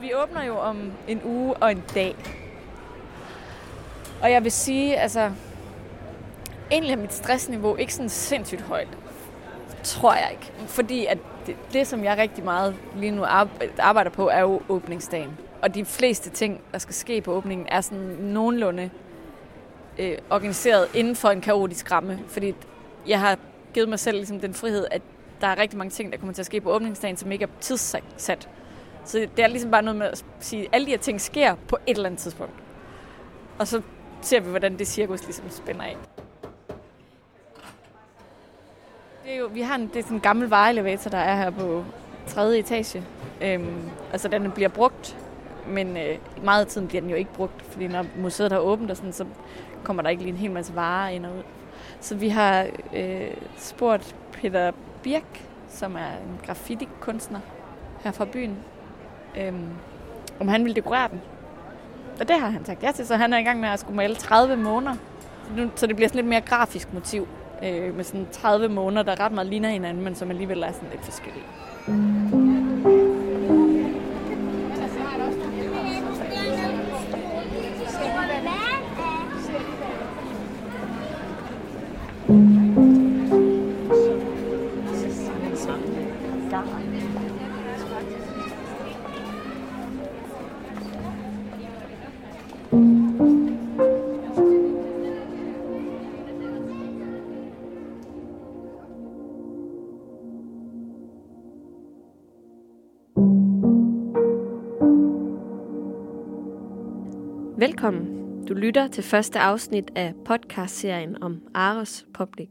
vi åbner jo om en uge og en dag. Og jeg vil sige, altså, egentlig er mit stressniveau ikke sådan sindssygt højt. Tror jeg ikke. Fordi at det, det, som jeg rigtig meget lige nu arbejder på, er jo åbningsdagen. Og de fleste ting, der skal ske på åbningen, er sådan nogenlunde øh, organiseret inden for en kaotisk ramme. Fordi jeg har givet mig selv ligesom den frihed, at der er rigtig mange ting, der kommer til at ske på åbningsdagen, som ikke er tidssat. Så det er ligesom bare noget med at sige, at alle de her ting sker på et eller andet tidspunkt. Og så ser vi, hvordan det cirkus ligesom spænder af. Det er jo, vi har en, det er sådan en gammel vareelevator, der er her på tredje etage. Øhm, altså den bliver brugt, men øh, meget af tiden bliver den jo ikke brugt, fordi når museet har åbent, og sådan, så kommer der ikke lige en hel masse varer ind og ud. Så vi har øh, spurgt Peter Birk, som er en graffiti-kunstner her fra byen, øhm, om han ville dekorere den. Og det har han sagt ja til, så han er i gang med at skulle male 30 måneder. Så det bliver sådan lidt mere grafisk motiv, øh, med sådan 30 måneder, der ret meget ligner hinanden, men som alligevel er sådan lidt forskellige. Velkommen. Du lytter til første afsnit af podcastserien om Aros Public.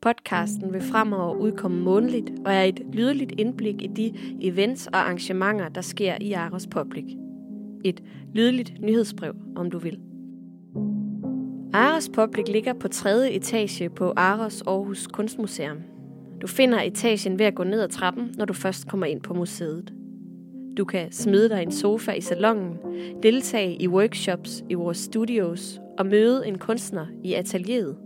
Podcasten vil fremover udkomme månedligt og er et lydeligt indblik i de events og arrangementer, der sker i Aros Public. Et lydeligt nyhedsbrev, om du vil. Aros Public ligger på tredje etage på Aros Aarhus Kunstmuseum. Du finder etagen ved at gå ned ad trappen, når du først kommer ind på museet. Du kan smide dig en sofa i salongen, deltage i workshops i vores studios og møde en kunstner i atelieret.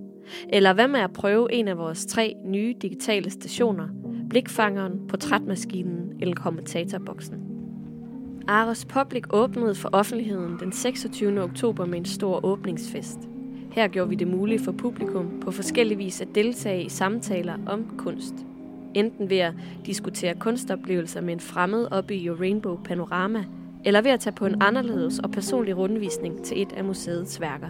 Eller hvad med at prøve en af vores tre nye digitale stationer, Blikfangeren, Portrætmaskinen eller Kommentatorboksen. Aros Public åbnede for offentligheden den 26. oktober med en stor åbningsfest. Her gjorde vi det muligt for publikum på forskellig vis at deltage i samtaler om kunst enten ved at diskutere kunstoplevelser med en fremmed oppe i Rainbow Panorama, eller ved at tage på en anderledes og personlig rundvisning til et af museets værker.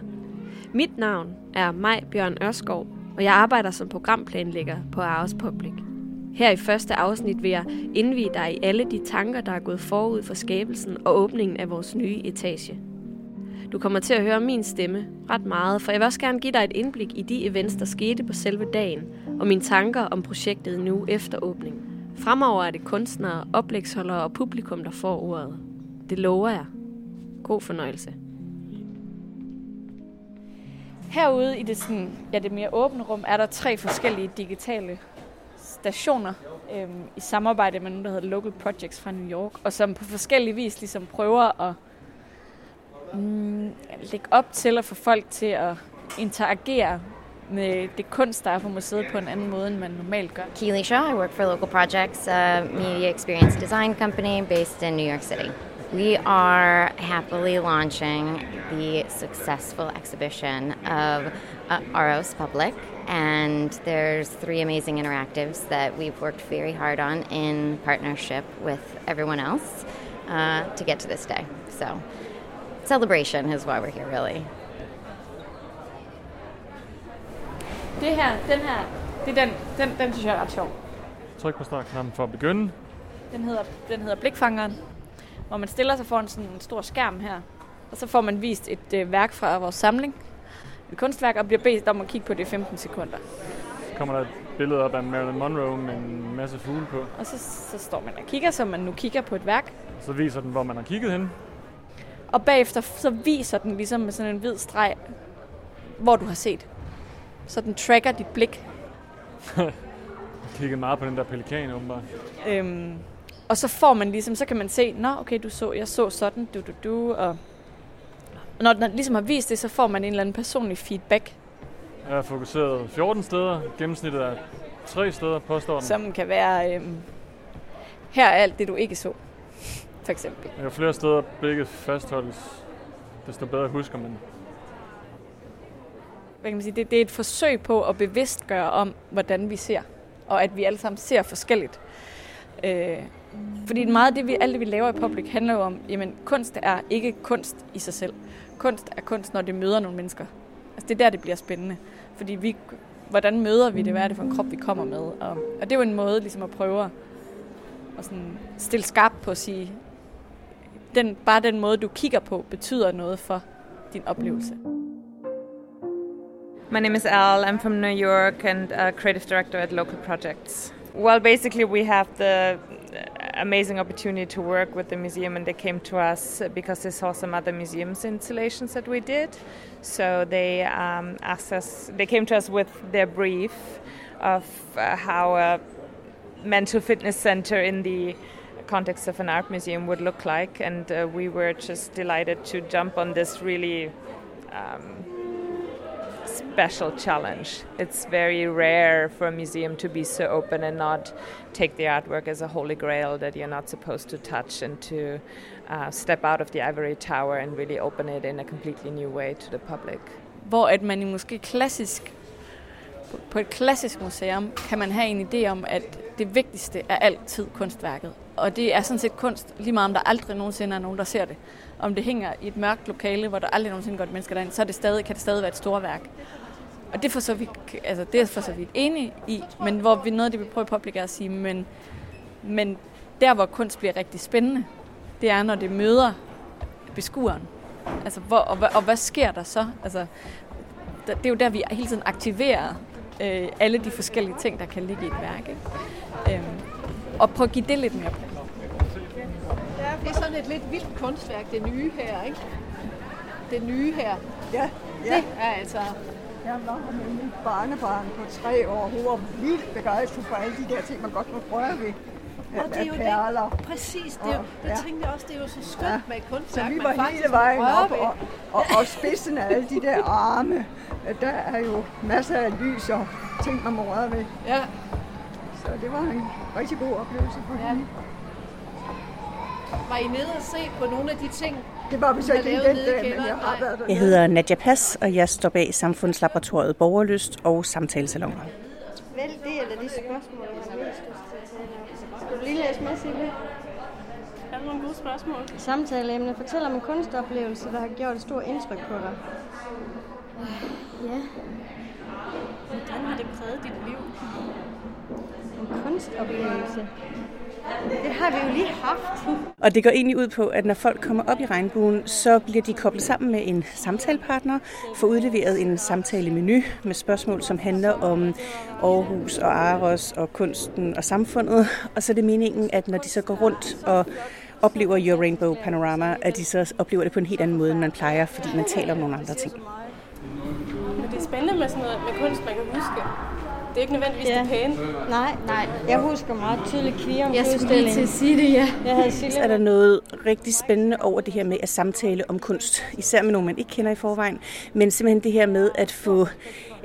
Mit navn er Maj Bjørn Ørskov, og jeg arbejder som programplanlægger på Aarhus Public. Her i første afsnit vil jeg indvide dig i alle de tanker, der er gået forud for skabelsen og åbningen af vores nye etage. Du kommer til at høre min stemme ret meget, for jeg vil også gerne give dig et indblik i de events, der skete på selve dagen, og mine tanker om projektet nu efter åbningen. Fremover er det kunstnere, oplægsholdere og publikum, der får ordet. Det lover jeg. God fornøjelse. Herude i det, sådan, ja, det mere åbne rum er der tre forskellige digitale stationer øhm, i samarbejde med nogen, der hedder Local Projects fra New York, og som på forskellige vis ligesom prøver at mm, lægge op til at få folk til at interagere med det kunst, der er på museet på en anden måde, end man normalt gør. Keely Shaw, I work for Local Projects, a media experience design company based in New York City. We are happily launching the successful exhibition of uh, Aros Public, and there's three amazing interactives that we've worked very hard on in partnership with everyone else uh, to get to this day. So celebration is why we're here, really. Det her, den her, det er den, den, den synes jeg er ret sjov. Tryk på startknappen for at begynde. Den hedder, den hedder Blikfangeren, hvor man stiller sig foran sådan en stor skærm her, og så får man vist et øh, værk fra vores samling, et kunstværk, og bliver bedt om at kigge på det i 15 sekunder. Så kommer der et billede op af Marilyn Monroe med en masse fugle på. Og så, så står man og kigger, som man nu kigger på et værk. Så viser den, hvor man har kigget hen. Og bagefter så viser den ligesom med sådan en hvid streg, hvor du har set. Så den tracker dit blik. Kigget meget på den der pelikan, åbenbart. Øhm, og så får man ligesom, så kan man se, nå okay, du så, jeg så sådan, du, du, du, og når den ligesom har vist det, så får man en eller anden personlig feedback. Jeg har fokuseret 14 steder, gennemsnittet er 3 steder, påstår den. Som kan være, øhm, her er alt det, du ikke så. For eksempel. Jo flere steder blikket fastholdes, desto bedre husker man. Hvad kan man sige? Det, det er et forsøg på at bevidstgøre om, hvordan vi ser, og at vi alle sammen ser forskelligt. Øh, fordi meget af det, vi, alt det, vi laver i public, handler jo om, jamen kunst er ikke kunst i sig selv. Kunst er kunst, når det møder nogle mennesker. Altså det er der, det bliver spændende. Fordi vi, hvordan møder vi det? Hvad er det for en krop, vi kommer med? Og, og det er jo en måde ligesom at prøve at, sådan stille skarp på at sige, den, bare den måde, du kigger på, betyder noget for din oplevelse. My name is Al. I'm from New York and a creative director at Local Projects. Well, basically, we have the amazing opportunity to work with the museum, and they came to us because they saw some other museums installations that we did. So they um, asked us, they came to us with their brief of uh, how a mental fitness center in the context of an art museum would look like, and uh, we were just delighted to jump on this really. Um, special challenge. It's very rare for a museum to be so open and not take the artwork as a holy grail that you're not supposed to touch and to uh, step out of the ivory tower and really open it in a completely new way to the public. Hvor at man i måske klassisk, på et klassisk museum, kan man have en idé om, at det vigtigste er altid kunstværket. Og det er sådan set kunst, lige meget om der aldrig nogensinde er nogen, der ser det. Om det hænger i et mørkt lokale, hvor der aldrig nogensinde går et menneske derind, så er det stadig, kan det stadig være et stort værk. Og det er for så vidt, altså det er for så vidt enige i, men hvor vi noget af det, vi prøver at public at sige, men, men der, hvor kunst bliver rigtig spændende, det er, når det møder beskueren. Altså, hvor, og, og, og hvad sker der så? Altså, det er jo der, vi hele tiden aktiverer øh, alle de forskellige ting, der kan ligge i et værk. Ikke? Øhm, og prøv at give det lidt mere plads. Ja, det er sådan et lidt vildt kunstværk, det nye her, ikke? Det nye her. Ja, ja. Det er altså jeg var med min barnebarn på tre år. Hun var vildt begejstret for alle de der ting, man godt må røre ved. Og det er jo perler. Det, præcis, det, er, det ja. tænkte jeg også, det er jo så skønt ja. med kunstværk. Så vi var hele vejen op, og, og, og spidsen af alle de der arme. Der er jo masser af lys og ting, man må røre ved. Ja. Så det var en rigtig god oplevelse for ja. hende. Var I nede og se på nogle af de ting, det var vi så ikke den dag, men jeg har været Jeg hedder Nadja Pass, og jeg står bag Samfundslaboratoriet Borgerlyst og Samtalesalonger. Vælg det eller de spørgsmål, jeg har Skal du lige læse med, Silje? Er der nogle gode spørgsmål? Samtaleemne. Fortæl om en kunstoplevelse, der har gjort et stort indtryk på dig. Ja. Hvordan har det præget dit liv? En kunstoplevelse? Det har vi jo lige haft. Og det går egentlig ud på, at når folk kommer op i regnbuen, så bliver de koblet sammen med en samtalepartner, for udleveret en samtalemenu med spørgsmål, som handler om Aarhus og Aros og kunsten og samfundet. Og så er det meningen, at når de så går rundt og oplever Your Rainbow Panorama, at de så oplever det på en helt anden måde, end man plejer, fordi man taler om nogle andre ting. Men det er spændende med sådan noget med kunst, man kan huske. Det er ikke nødvendigvis ja. det pæne. Nej, nej. Jeg husker meget tydeligt kvier Jeg skulle lige til at sige det, ja. Jeg havde Silje. Er der noget rigtig spændende over det her med at samtale om kunst, især med nogen, man ikke kender i forvejen, men simpelthen det her med at få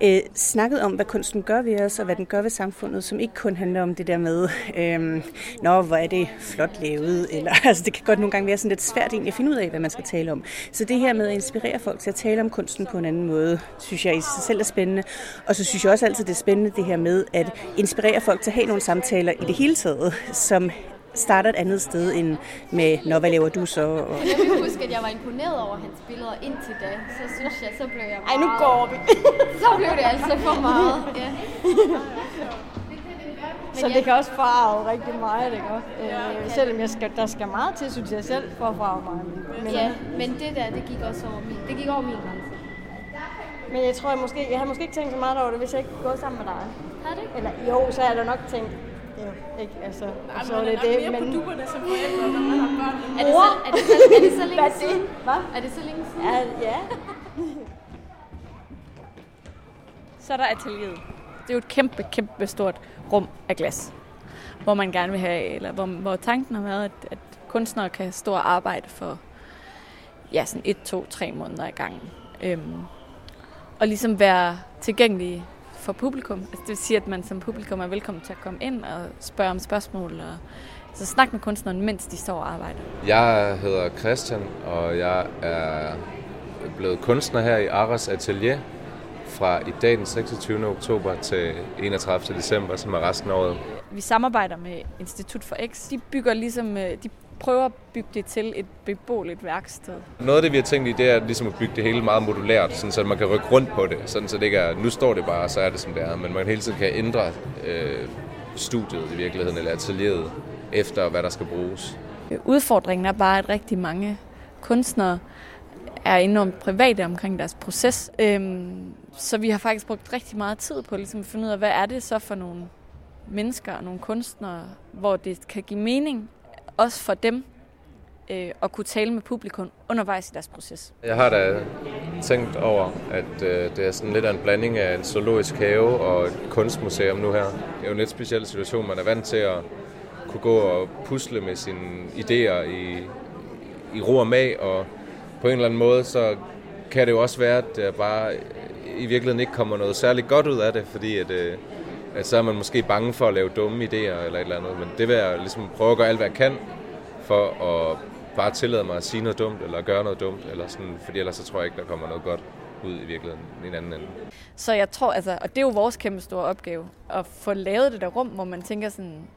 øh, snakket om, hvad kunsten gør ved os, og hvad den gør ved samfundet, som ikke kun handler om det der med, øh, nå, hvor er det flot lavet, eller altså, det kan godt nogle gange være sådan lidt svært egentlig at finde ud af, hvad man skal tale om. Så det her med at inspirere folk til at tale om kunsten på en anden måde, synes jeg i sig selv er spændende. Og så synes jeg også altid, det er spændende det her med at inspirere folk til at have nogle samtaler i det hele taget, som starter et andet sted end med, når hvad laver du så? Og... Jeg vil huske, at jeg var imponeret over hans billeder indtil da. Så synes jeg, så blev jeg meget... Ej, nu går vi. så blev det altså for meget. Ja. så det kan også farve rigtig meget, ikke. Øh, selvom jeg skal, der skal meget til, synes jeg selv, for at farve mig. Men, ja, men det der, det gik også over min, det gik over min grænse. Men jeg tror, jeg måske, jeg har måske ikke tænkt så meget over det, hvis jeg ikke går sammen med dig. Har det? Eller jo, så er der nok tænkt, Ja, ikke? Altså, Nej, så er det det, mere men... på dupperne som forældre, når man har børn. Er det, så, er, det så, er det så længe siden? Hvad? Er det så længe siden? Ja, ja. så er der atelieret. Det er jo et kæmpe, kæmpe stort rum af glas, hvor man gerne vil have, eller hvor, hvor tanken har været, at, at kunstnere kan stå og arbejde for ja, sådan et, to, tre måneder i gangen. Øhm, og ligesom være tilgængelige for publikum. Altså det vil sige, at man som publikum er velkommen til at komme ind og spørge om spørgsmål og Så snak med kunstneren, mens de står og arbejder. Jeg hedder Christian, og jeg er blevet kunstner her i Aras Atelier fra i dag den 26. oktober til 31. december, som er resten af året. Vi samarbejder med Institut for X. De bygger ligesom, øh, de prøver at bygge det til et beboeligt værksted. Noget af det, vi har tænkt i, det er ligesom at bygge det hele meget modulært, sådan så man kan rykke rundt på det. Sådan så det ikke er, nu står det bare, og så er det som det er. Men man hele tiden kan ændre øh, studiet i virkeligheden, eller atelieret, efter hvad der skal bruges. Udfordringen er bare, at rigtig mange kunstnere er enormt private omkring deres proces. Øhm, så vi har faktisk brugt rigtig meget tid på ligesom at finde ud af, hvad er det så for nogle mennesker og nogle kunstnere, hvor det kan give mening, også for dem, øh, at kunne tale med publikum undervejs i deres proces. Jeg har da tænkt over, at øh, det er sådan lidt af en blanding af en zoologisk have og et kunstmuseum nu her. Det er jo en lidt speciel situation. Man er vant til at kunne gå og pusle med sine idéer i, i ro og mag, og på en eller anden måde, så kan det jo også være, at der bare i virkeligheden ikke kommer noget særligt godt ud af det, fordi at, øh, at så er man måske bange for at lave dumme idéer eller et eller andet. Men det vil jeg ligesom prøve at gøre alt, hvad jeg kan for at bare tillade mig at sige noget dumt eller gøre noget dumt, eller sådan, fordi ellers så tror jeg ikke, der kommer noget godt ud i virkeligheden i en anden ende. Så jeg tror, altså, og det er jo vores kæmpe store opgave, at få lavet det der rum, hvor man tænker sådan,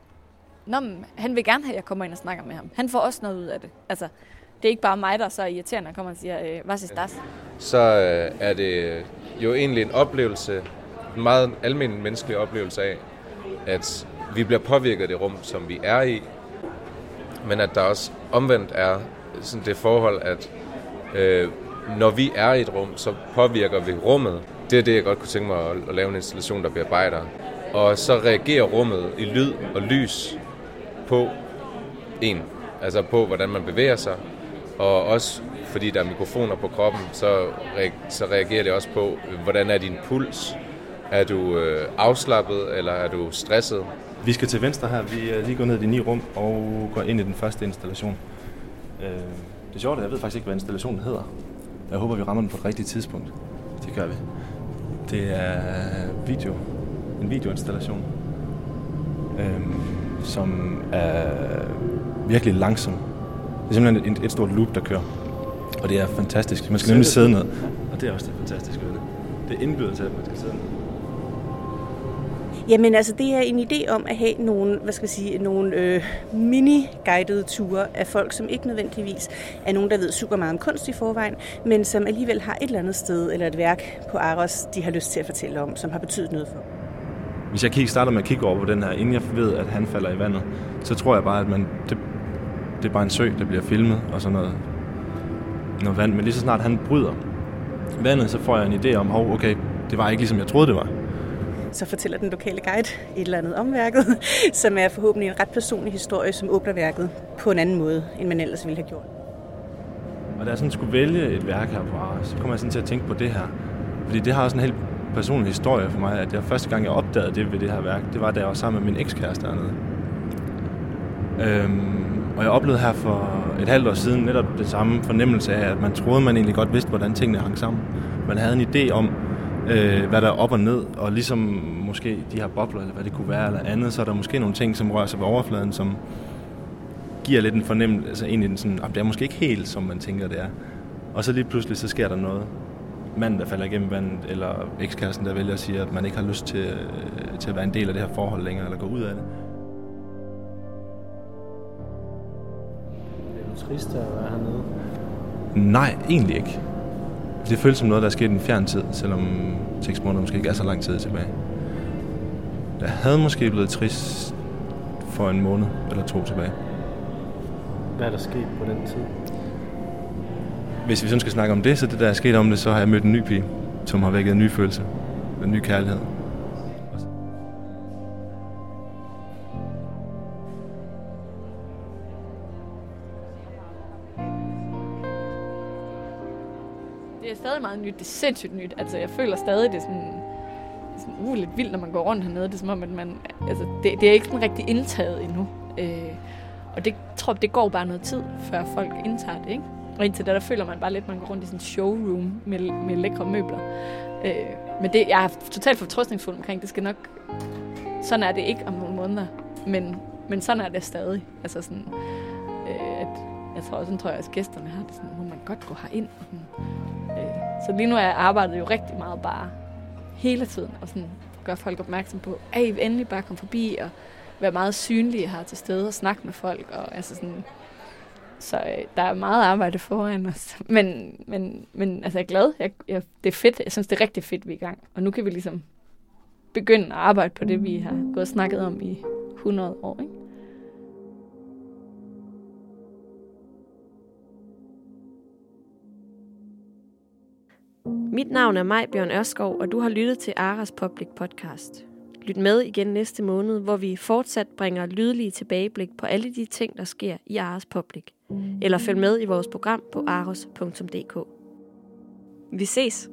Nå, han vil gerne have, at jeg kommer ind og snakker med ham. Han får også noget ud af det. Altså, det er ikke bare mig, der er så irriterende og kommer og siger, øh, hvad er das? Så øh, er det jo egentlig en oplevelse, en meget almindelig menneskelig oplevelse af, at vi bliver påvirket af det rum, som vi er i, men at der også omvendt er sådan det forhold, at øh, når vi er i et rum, så påvirker vi rummet. Det er det, jeg godt kunne tænke mig at, at lave en installation, der bearbejder. Og så reagerer rummet i lyd og lys på en. Altså på, hvordan man bevæger sig. Og også fordi der er mikrofoner på kroppen, så, så reagerer det også på, hvordan er din puls? Er du øh, afslappet, eller er du stresset? Vi skal til venstre her. Vi er lige gået ned i de ni rum og går ind i den første installation. Øh, det er sjovt, at jeg ved faktisk ikke, hvad installationen hedder. Jeg håber, vi rammer den på et rigtigt tidspunkt. Det gør vi. Det er video. En videoinstallation. Øh, som er virkelig langsom. Det er simpelthen et, et stort loop, der kører. Og det er fantastisk. Man skal nemlig sidde ned. Og det er også det fantastiske ved det. Det indbyder til, at man skal sidde ned. Jamen altså, det er en idé om at have nogle, hvad skal jeg sige, nogle øh, mini-guidede ture af folk, som ikke nødvendigvis er nogen, der ved super meget om kunst i forvejen, men som alligevel har et eller andet sted eller et værk på Aros, de har lyst til at fortælle om, som har betydet noget for Hvis jeg kigger, starter med at kigge over på den her, inden jeg ved, at han falder i vandet, så tror jeg bare, at man, det, det er bare en sø, der bliver filmet og sådan noget, noget vand. Men lige så snart han bryder vandet, så får jeg en idé om, hov, okay, det var ikke ligesom jeg troede, det var så fortæller den lokale guide et eller andet om værket, som er forhåbentlig en ret personlig historie, som åbner værket på en anden måde, end man ellers ville have gjort. Og da jeg sådan skulle vælge et værk her på så kom jeg sådan til at tænke på det her. Fordi det har også en helt personlig historie for mig, at jeg første gang, jeg opdagede det ved det her værk, det var, da jeg var sammen med min ekskæreste dernede. Øhm, og jeg oplevede her for et halvt år siden netop det samme fornemmelse af, at man troede, man egentlig godt vidste, hvordan tingene hang sammen. Man havde en idé om, øh, hvad der er op og ned, og ligesom måske de her bobler, eller hvad det kunne være, eller andet, så er der måske nogle ting, som rører sig på overfladen, som giver lidt en fornemmelse, altså egentlig den sådan, det er måske ikke helt, som man tænker, det er. Og så lige pludselig, så sker der noget. Manden, der falder igennem vandet, eller ekskæresten, der vælger at sige, at man ikke har lyst til, øh, til at være en del af det her forhold længere, eller gå ud af det. Er du trist at være hernede? Nej, egentlig ikke. Det føles som noget, der er sket i en fjern tid, selvom seks måneder måske ikke er så lang tid tilbage. Jeg havde måske blevet trist for en måned eller to tilbage. Hvad er der sket på den tid? Hvis vi sådan skal snakke om det, så det der er sket om det, så har jeg mødt en ny pige, som har vækket en ny følelse. En ny kærlighed. Meget nyt. Det er sindssygt nyt. Altså, jeg føler stadig, det er sådan, sådan uh, lidt vildt, når man går rundt hernede. Det er som om, at man, altså, det, det er ikke sådan rigtig indtaget endnu. Øh, og det tror det går bare noget tid, før folk indtager det, ikke? Og indtil da, der føler man bare lidt, at man går rundt i sådan en showroom med, med lækre møbler. Øh, men det, jeg er totalt fortrøstningsfuld omkring, det skal nok... Sådan er det ikke om nogle måneder. Men Men sådan er det stadig. Altså sådan, øh, at, jeg tror også, sådan tror jeg, også, gæsterne har det sådan, må man godt gå herind. Og sådan, så lige nu er arbejdet jo rigtig meget bare hele tiden, og sådan gør folk opmærksom på, at I endelig bare komme forbi, og være meget synlige her til stede, og snakke med folk, og altså sådan, så øh, der er meget arbejde foran os. Men, men, men altså, jeg er glad. Jeg, jeg, det er fedt. Jeg synes, det er rigtig fedt, vi er i gang. Og nu kan vi ligesom begynde at arbejde på det, vi har gået og snakket om i 100 år. Ikke? Mit navn er Maj Bjørn Ørskov, og du har lyttet til Aras Public Podcast. Lyt med igen næste måned, hvor vi fortsat bringer lydlige tilbageblik på alle de ting, der sker i Aras Public. Eller følg med i vores program på aros.dk. Vi ses!